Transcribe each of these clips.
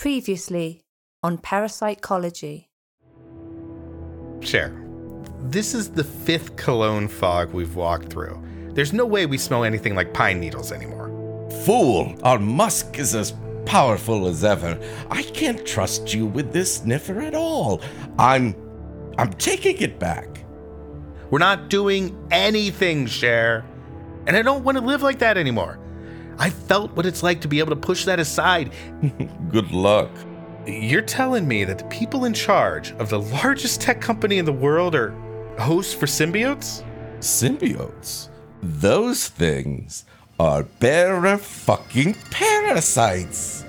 Previously on Parapsychology. Cher, this is the fifth cologne fog we've walked through. There's no way we smell anything like pine needles anymore. Fool! Our musk is as powerful as ever. I can't trust you with this sniffer at all. I'm. I'm taking it back. We're not doing anything, Cher. And I don't want to live like that anymore. I felt what it's like to be able to push that aside. Good luck. You're telling me that the people in charge of the largest tech company in the world are hosts for symbiotes? Symbiotes? Those things are bearer fucking parasites.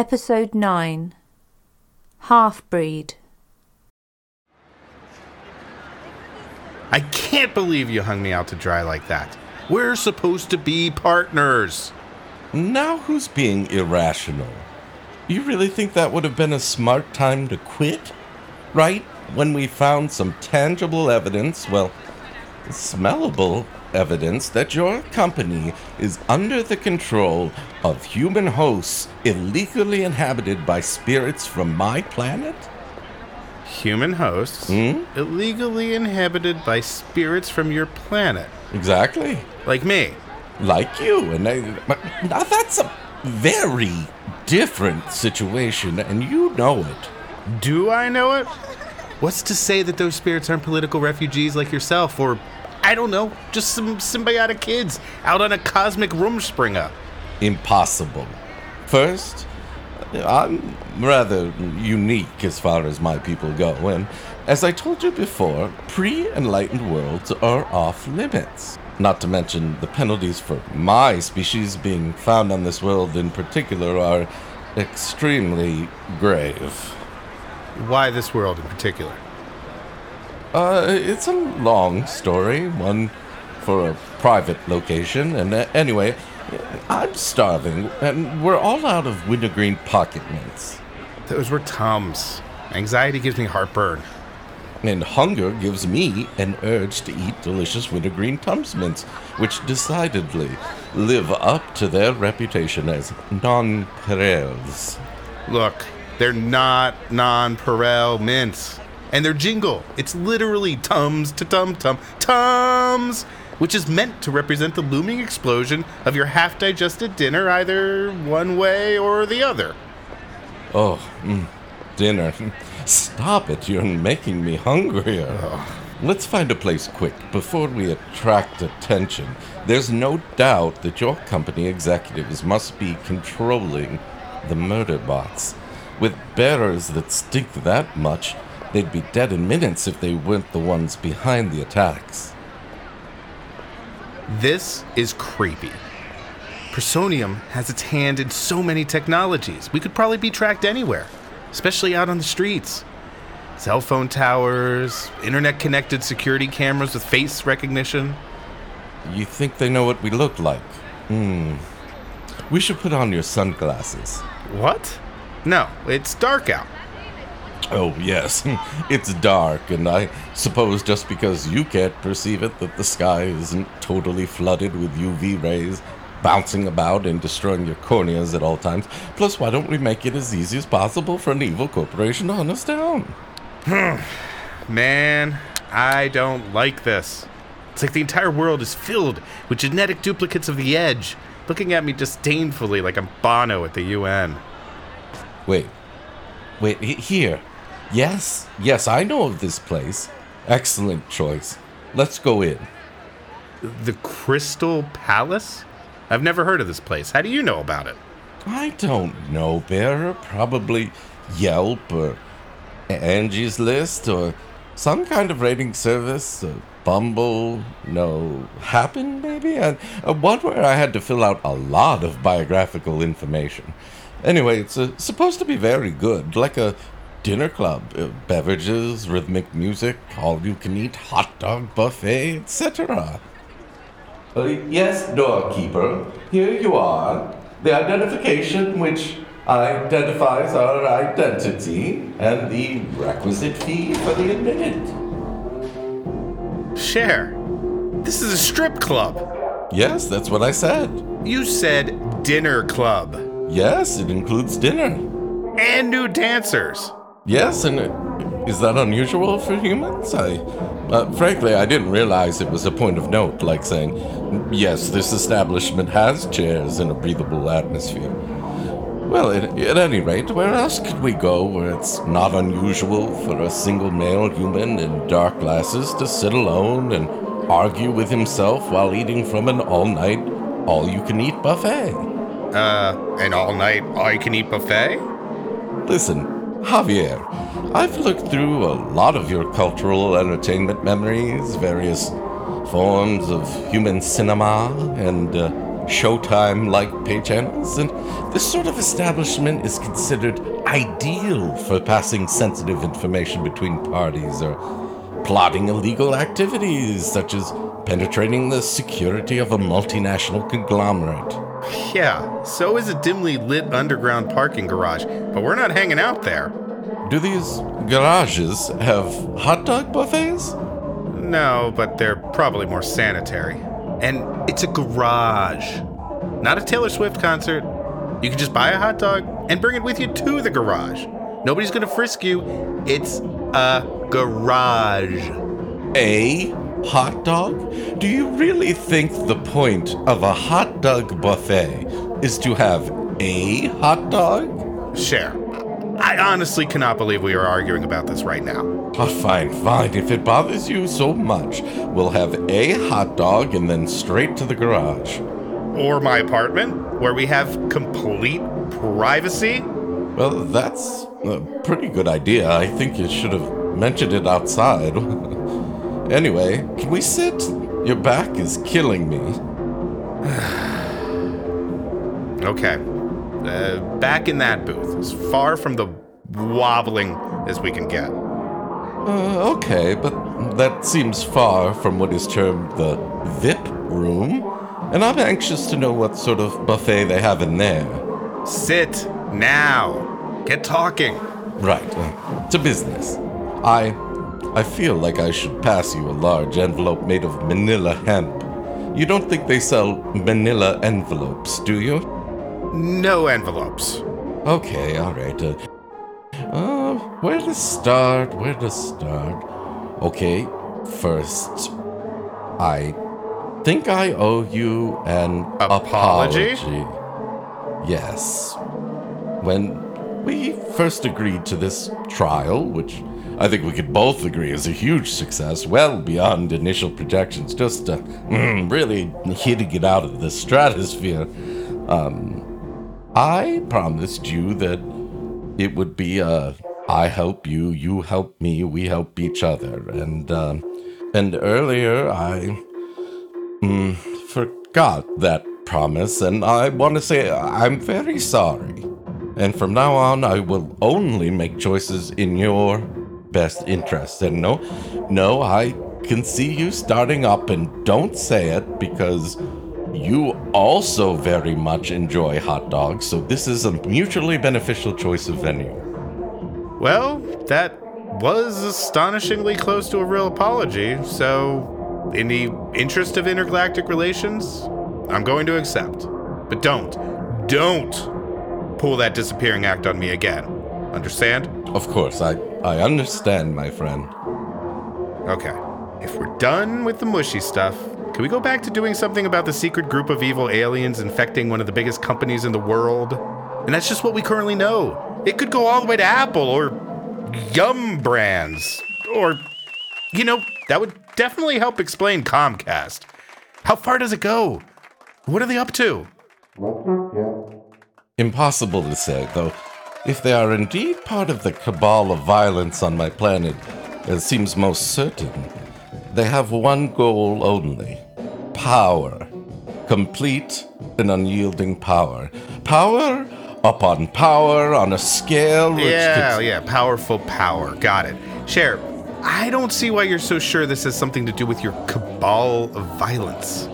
Episode 9 Half Breed. I can't believe you hung me out to dry like that. We're supposed to be partners. Now who's being irrational? You really think that would have been a smart time to quit? Right when we found some tangible evidence, well, smellable evidence that your company is under the control of human hosts illegally inhabited by spirits from my planet? Human hosts Hmm? illegally inhabited by spirits from your planet. Exactly. Like me. Like you. And I, but now that's a very different situation, and you know it. Do I know it? What's to say that those spirits aren't political refugees like yourself, or I don't know, just some symbiotic kids out on a cosmic Rumspringa? Impossible. First, I'm rather unique as far as my people go, and as I told you before, pre enlightened worlds are off limits. Not to mention the penalties for my species being found on this world in particular are extremely grave. Why this world in particular? Uh, it's a long story, one for a private location, and uh, anyway, I'm starving, and we're all out of wintergreen pocket mints. Those were Tums. Anxiety gives me heartburn. And hunger gives me an urge to eat delicious wintergreen Tums mints, which decidedly live up to their reputation as nonpareils. Look, they're not non Perel mints. And their jingle, it's literally Tums to Tum Tum Tums, which is meant to represent the looming explosion of your half digested dinner, either one way or the other. Oh, mm, dinner. Stop it, you're making me hungrier. Let's find a place quick before we attract attention. There's no doubt that your company executives must be controlling the murder bots. With bearers that stink that much, they'd be dead in minutes if they weren't the ones behind the attacks. This is creepy. Personium has its hand in so many technologies. We could probably be tracked anywhere, especially out on the streets. Cell phone towers, internet connected security cameras with face recognition. You think they know what we look like? Hmm. We should put on your sunglasses. What? No, it's dark out. Oh, yes. It's dark, and I suppose just because you can't perceive it that the sky isn't totally flooded with UV rays bouncing about and destroying your corneas at all times. Plus, why don't we make it as easy as possible for an evil corporation to hunt us down? Man, I don't like this. It's like the entire world is filled with genetic duplicates of the Edge, looking at me disdainfully like I'm Bono at the UN. Wait. Wait, here. Yes, yes, I know of this place. Excellent choice. Let's go in. The Crystal Palace? I've never heard of this place. How do you know about it? I don't know, Bearer. Probably Yelp or Angie's List or some kind of rating service. Uh, Bumble, no, Happen maybe, and uh, one where I had to fill out a lot of biographical information. Anyway, it's uh, supposed to be very good, like a dinner club, uh, beverages, rhythmic music, all you can eat, hot dog buffet, etc. Uh, yes, doorkeeper, here you are. The identification which identifies our identity and the requisite fee for the admitted. Share. this is a strip club. Yes, that's what I said. You said dinner club. Yes, it includes dinner. And new dancers. Yes, and is that unusual for humans? I, uh, frankly, I didn't realize it was a point of note, like saying, yes, this establishment has chairs and a breathable atmosphere. Well, at, at any rate, where else could we go where it's not unusual for a single male human in dark glasses to sit alone and argue with himself while eating from an all night, all you can eat buffet? Uh, an all night, all you can eat buffet? Listen, Javier, I've looked through a lot of your cultural entertainment memories, various forms of human cinema, and uh, Showtime like pay channels, and this sort of establishment is considered ideal for passing sensitive information between parties or plotting illegal activities such as penetrating the security of a multinational conglomerate. Yeah, so is a dimly lit underground parking garage, but we're not hanging out there. Do these garages have hot dog buffets? No, but they're probably more sanitary. And it's a garage, not a Taylor Swift concert. You can just buy a hot dog and bring it with you to the garage. Nobody's gonna frisk you. It's a garage. A hot dog? Do you really think the point of a hot dog buffet is to have a hot dog? Share. I honestly cannot believe we are arguing about this right now. Oh, fine, fine. If it bothers you so much, we'll have a hot dog and then straight to the garage. Or my apartment, where we have complete privacy. Well, that's a pretty good idea. I think you should have mentioned it outside. anyway, can we sit? Your back is killing me. Okay. Uh, back in that booth, as far from the wobbling as we can get. Uh, okay, but that seems far from what is termed the VIP room, and I'm anxious to know what sort of buffet they have in there. Sit now. Get talking. Right, uh, to business. I, I feel like I should pass you a large envelope made of manila hemp. You don't think they sell manila envelopes, do you? No envelopes. Okay, all right. Uh, uh, where to start? Where to start? Okay, first, I think I owe you an Apology? apology. Yes. When we first agreed to this trial, which I think we could both agree is a huge success, well beyond initial projections, just uh, mm, really hitting it out of the stratosphere. Um, I promised you that it would be a I help you, you help me, we help each other, and um, and earlier I mm, forgot that promise, and I want to say I'm very sorry. And from now on, I will only make choices in your best interest. And no, no, I can see you starting up, and don't say it because you also very much enjoy hot dogs, so this is a mutually beneficial choice of venue. Well, that was astonishingly close to a real apology, so in the interest of intergalactic relations, I'm going to accept. But don't, don't pull that disappearing act on me again. Understand? Of course, I, I understand, my friend. Okay. If we're done with the mushy stuff, can we go back to doing something about the secret group of evil aliens infecting one of the biggest companies in the world? And that's just what we currently know. It could go all the way to Apple or Yum Brands. Or, you know, that would definitely help explain Comcast. How far does it go? What are they up to? Impossible to say, though if they are indeed part of the cabal of violence on my planet, it seems most certain, they have one goal only power. Complete and unyielding power. Power upon power on a scale which Yeah, could- yeah, powerful power. Got it. Sheriff, I don't see why you're so sure this has something to do with your cabal of violence.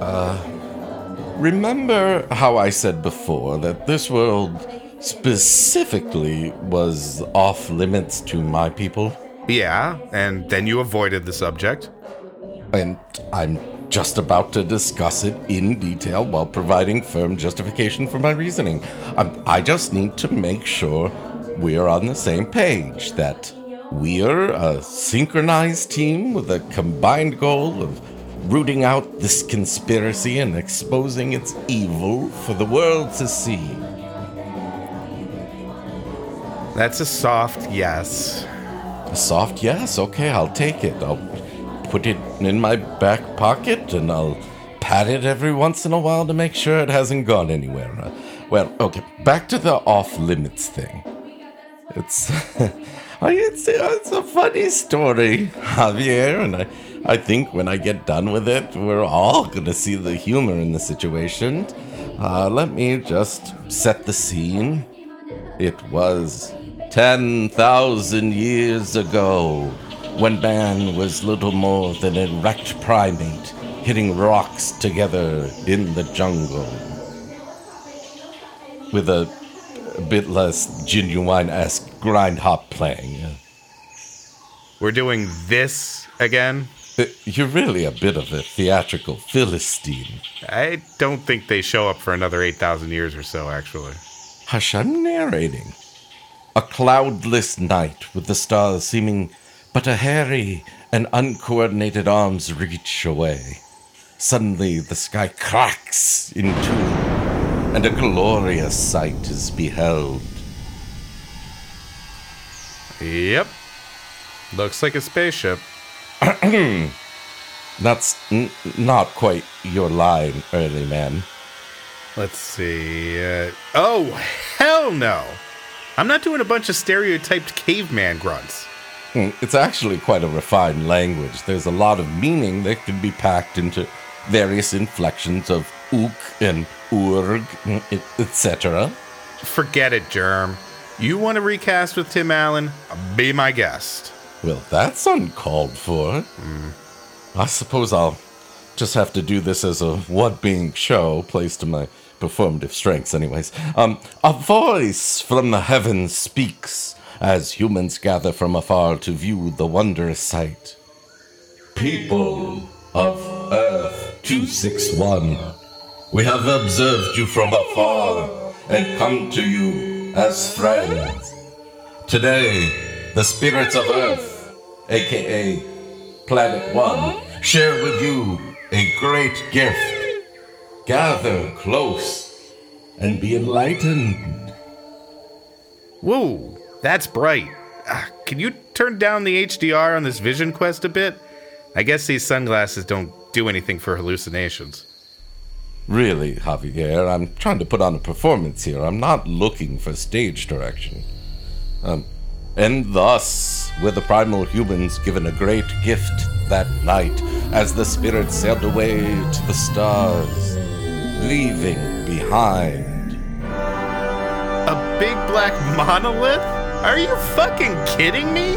Uh, remember how I said before that this world specifically was off limits to my people? Yeah, and then you avoided the subject. And I'm just about to discuss it in detail while providing firm justification for my reasoning. Um, I just need to make sure we're on the same page, that we're a synchronized team with a combined goal of rooting out this conspiracy and exposing its evil for the world to see. That's a soft yes. A soft yes, okay, I'll take it. I'll put it in my back pocket and I'll pat it every once in a while to make sure it hasn't gone anywhere. Uh, well, okay, back to the off limits thing. It's, it's, it's a funny story, Javier, and I, I think when I get done with it, we're all gonna see the humor in the situation. Uh, let me just set the scene. It was 10,000 years ago when man was little more than an erect primate hitting rocks together in the jungle. With a, a bit less genuine esque grind hop playing. We're doing this again. Uh, You're really a bit of a theatrical Philistine. I don't think they show up for another 8,000 years or so, actually. Hush, I'm narrating. A cloudless night with the stars seeming but a hairy and uncoordinated arm's reach away. Suddenly the sky cracks in two, and a glorious sight is beheld. Yep. Looks like a spaceship. That's n- not quite your line, early man. Let's see. Uh, oh, hell no. I'm not doing a bunch of stereotyped caveman grunts. Hmm, It's actually quite a refined language. There's a lot of meaning that can be packed into various inflections of ook and urg, etc. Forget it, Germ. You want to recast with Tim Allen? Be my guest. Well, that's uncalled for. I suppose I'll just have to do this as a what being show, placed to my performative strengths, anyways. Um, a voice from the heavens speaks as humans gather from afar to view the wondrous sight. People of Earth 261, we have observed you from afar and come to you as friends. Today, the spirits of Earth, aka Planet One, share with you a great gift. Gather close and be enlightened. Whoa, that's bright. Ah, can you turn down the HDR on this Vision Quest a bit? I guess these sunglasses don't do anything for hallucinations. Really, Javier, I'm trying to put on a performance here. I'm not looking for stage direction. Um, and thus were the primal humans given a great gift that night as the spirits sailed away to the stars, leaving behind. A big black monolith? Are you fucking kidding me?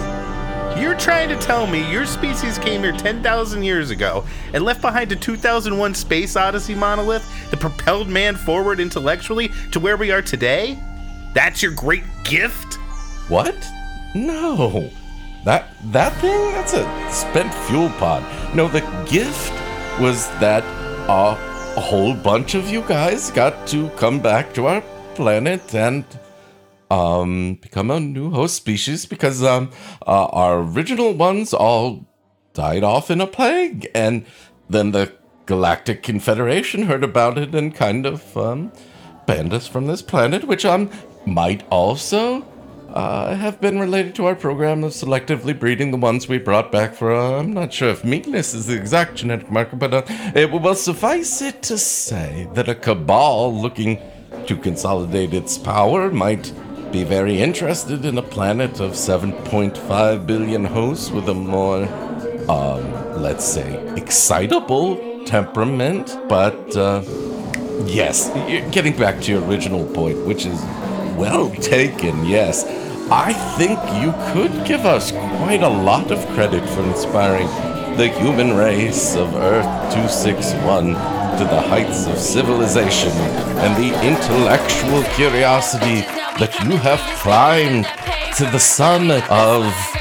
You're trying to tell me your species came here 10,000 years ago and left behind a 2001 Space Odyssey monolith that propelled man forward intellectually to where we are today? That's your great gift? What? No. That that thing? That's a spent fuel pod. No, the gift was that uh, a whole bunch of you guys got to come back to our planet and um become a new host species because um uh, our original ones all died off in a plague. And then the galactic confederation heard about it and kind of um banned us from this planet which um might also uh, have been related to our program of selectively breeding the ones we brought back for, uh, I'm not sure if meekness is the exact genetic marker, but uh, it will suffice it to say that a cabal looking to consolidate its power might be very interested in a planet of 7.5 billion hosts with a more, um, let's say, excitable temperament. But, uh, yes, getting back to your original point, which is well taken, yes. I think you could give us quite a lot of credit for inspiring the human race of Earth 261 to the heights of civilization and the intellectual curiosity that you have climbed to the sun of.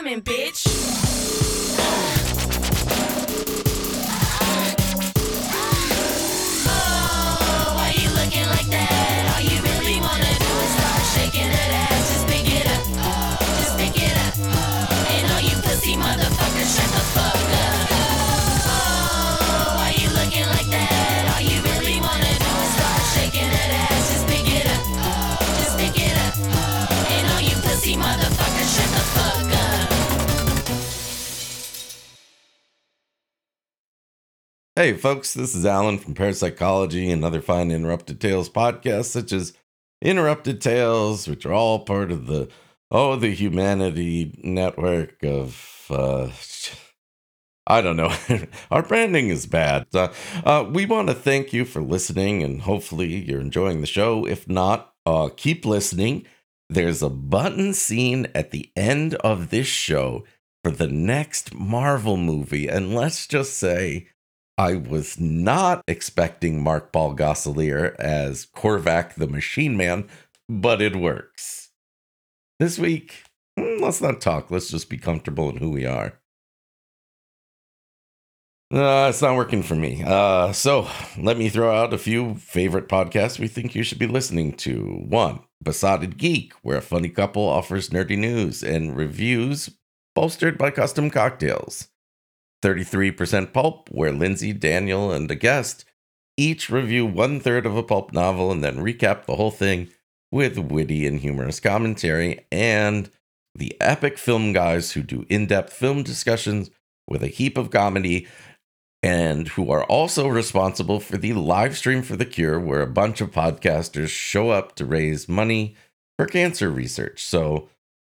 Coming, bitch. Hey, folks, this is Alan from Parapsychology and other fine Interrupted Tales podcasts, such as Interrupted Tales, which are all part of the oh, the humanity network of uh, I don't know. Our branding is bad. Uh, uh, we want to thank you for listening, and hopefully you're enjoying the show. If not, uh, keep listening. There's a button scene at the end of this show for the next Marvel movie, and let's just say I was not expecting Mark Paul Gosselaar as Korvac the Machine Man, but it works. This week, mm, let's not talk. Let's just be comfortable in who we are. Uh, it's not working for me. Uh, so let me throw out a few favorite podcasts we think you should be listening to. One, Besotted Geek, where a funny couple offers nerdy news and reviews bolstered by custom cocktails. 33% Pulp, where Lindsay, Daniel, and a guest each review one third of a pulp novel and then recap the whole thing with witty and humorous commentary. And the Epic Film Guys, who do in depth film discussions with a heap of comedy and who are also responsible for the live stream for the cure, where a bunch of podcasters show up to raise money for cancer research. So,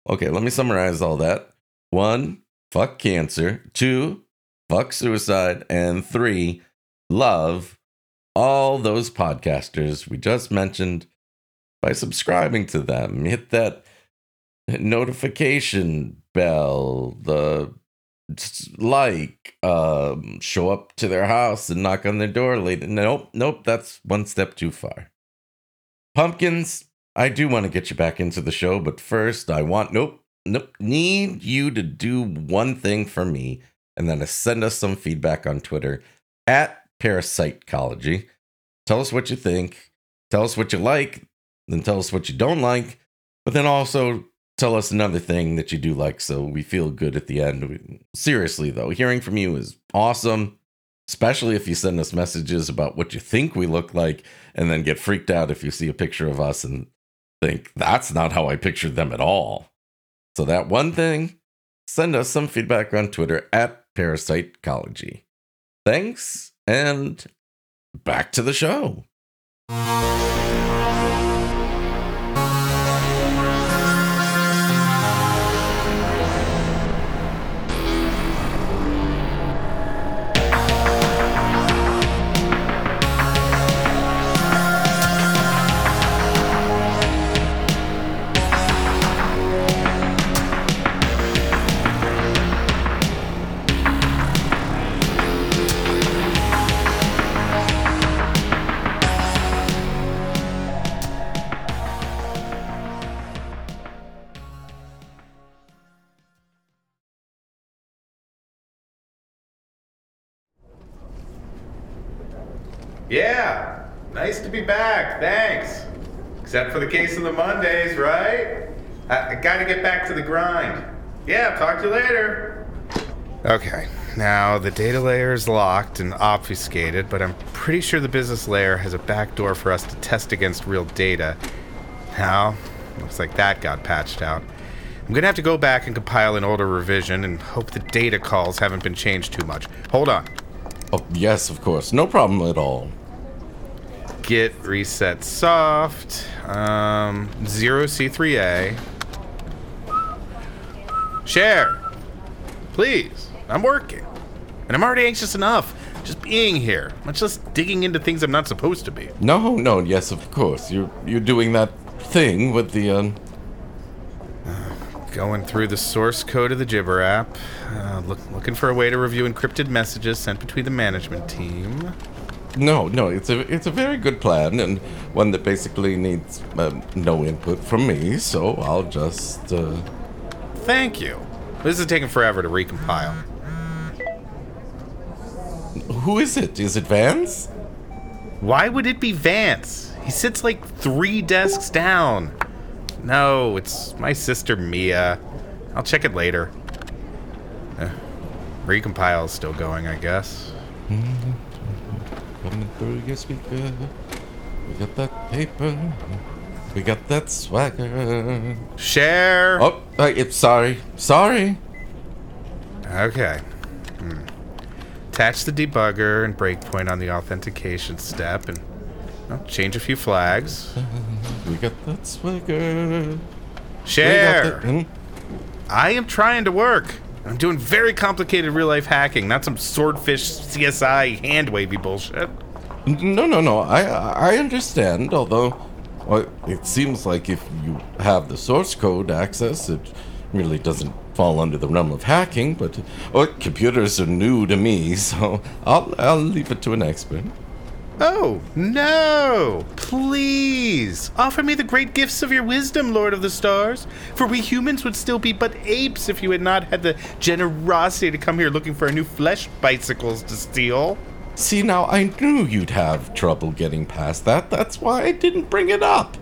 okay, let me summarize all that. One, fuck cancer. Two, fuck suicide. And three, love all those podcasters we just mentioned by subscribing to them. Hit that notification bell, the like, um, show up to their house and knock on their door late. Nope, nope, that's one step too far. Pumpkins, I do want to get you back into the show, but first I want, nope, nope, need you to do one thing for me and then send us some feedback on Twitter at Parapsychology. Tell us what you think. Tell us what you like. Then tell us what you don't like. But then also tell us another thing that you do like so we feel good at the end. Seriously, though, hearing from you is awesome, especially if you send us messages about what you think we look like and then get freaked out if you see a picture of us and think that's not how I pictured them at all. So, that one thing, send us some feedback on Twitter at Parapsychology. Thanks, and back to the show. Nice to be back. Thanks. Except for the case of the Mondays, right? I, I gotta get back to the grind. Yeah, talk to you later. Okay, now the data layer is locked and obfuscated, but I'm pretty sure the business layer has a backdoor for us to test against real data. Now, looks like that got patched out. I'm gonna have to go back and compile an older revision and hope the data calls haven't been changed too much. Hold on. Oh, yes, of course. No problem at all. Git reset soft. Um, zero C3A. Share. Please. I'm working. And I'm already anxious enough just being here, much less digging into things I'm not supposed to be. No, no, yes, of course. You're you're doing that thing with the um, Going through the source code of the Gibber app, uh, look, looking for a way to review encrypted messages sent between the management team. No, no, it's a it's a very good plan and one that basically needs uh, no input from me. So I'll just. Uh, Thank you. This is taking forever to recompile. who is it? Is it Vance? Why would it be Vance? He sits like three desks down. No, it's my sister Mia. I'll check it later. Uh, recompile's still going, I guess. Coming through your speaker. We got that paper. We got that swagger. Share. Oh, it's sorry, sorry. Okay. Hmm. Attach the debugger and breakpoint on the authentication step, and well, change a few flags. We got that swagger. We got Share. that- hmm? I am trying to work. I'm doing very complicated real life hacking, not some swordfish CSI hand wavy bullshit. No, no, no. I I understand. Although, well, it seems like if you have the source code access, it really doesn't fall under the realm of hacking. But oh, computers are new to me, so I'll I'll leave it to an expert. Oh, no! Please! Offer me the great gifts of your wisdom, Lord of the Stars. For we humans would still be but apes if you had not had the generosity to come here looking for a new flesh bicycles to steal. See, now I knew you'd have trouble getting past that. That's why I didn't bring it up.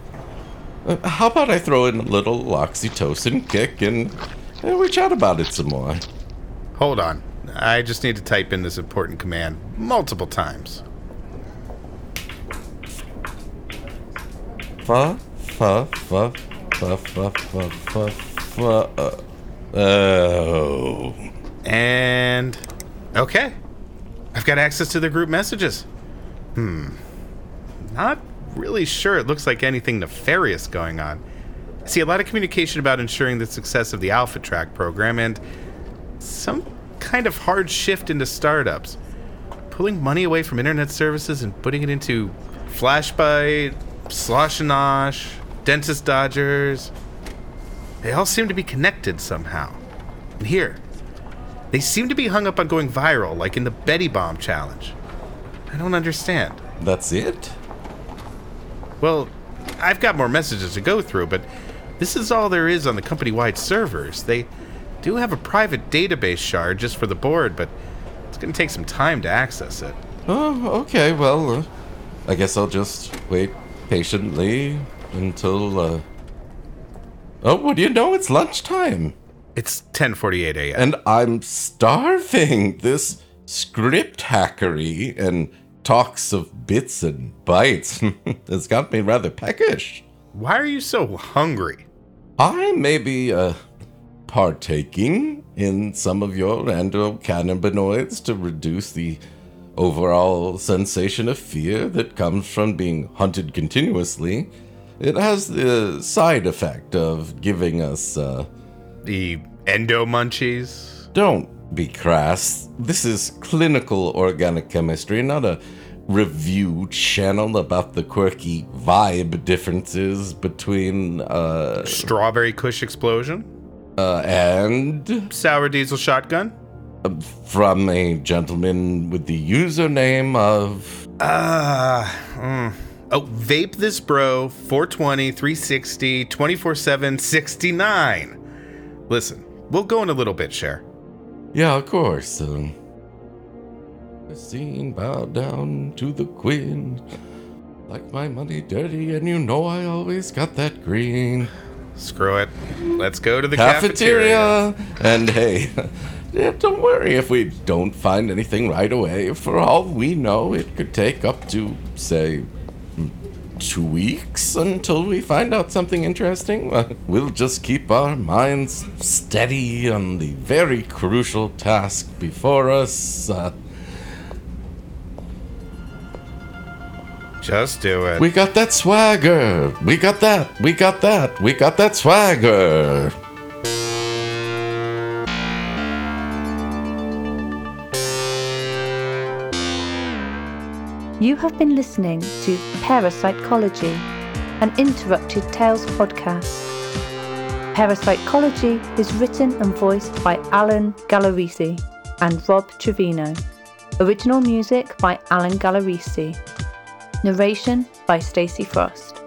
Uh, how about I throw in a little oxytocin kick and, and we chat about it some more? Hold on. I just need to type in this important command multiple times. Fa, fa, fa, fa, fa, fa, fa, fa. uh, Oh. And. Okay. I've got access to the group messages. Hmm. Not really sure it looks like anything nefarious going on. I see a lot of communication about ensuring the success of the Alpha Track program and some kind of hard shift into startups. Pulling money away from internet services and putting it into Flashbite, Slosh and Nosh, Dentist Dodgers. They all seem to be connected somehow. And here, they seem to be hung up on going viral, like in the Betty Bomb challenge. I don't understand. That's it? Well, I've got more messages to go through, but this is all there is on the company wide servers. They do have a private database shard just for the board, but it's going to take some time to access it. Oh, okay. Well, uh, I guess I'll just wait patiently until. Uh... Oh, what do you know? It's lunchtime, It's 10:48 a.m. and I'm starving. This script hackery and talks of bits and bytes has got me rather peckish. Why are you so hungry? I may be uh, partaking in some of your endocannabinoids to reduce the overall sensation of fear that comes from being hunted continuously. It has the side effect of giving us, uh, The endo munchies? don't be crass. This is clinical organic chemistry, not a review channel about the quirky vibe differences between, uh, Strawberry Kush explosion? uh, and Sour diesel shotgun? From a gentleman with the username of. Ah, mm. oh, vape this bro 420, 360, 24 7, 69. Listen, we'll go in a little bit, Cher. Yeah, of course. Um, the scene bow down to the queen. Like my money dirty, and you know I always got that green. Screw it. Let's go to the cafeteria. cafeteria. And hey, yeah, don't worry if we don't find anything right away. For all we know, it could take up to, say, mm, two weeks until we find out something interesting. We'll just keep our minds steady on the very crucial task before us. Uh, Just do it. we got that swagger. We got that. We got that. We got that swagger. You have been listening to Parapsychology, an Interrupted Tales podcast. Parapsychology is written and voiced by Alan Gallerisi and Rob Trevino. Original music by Alan Gallerisi. Narration by Stacey Frost.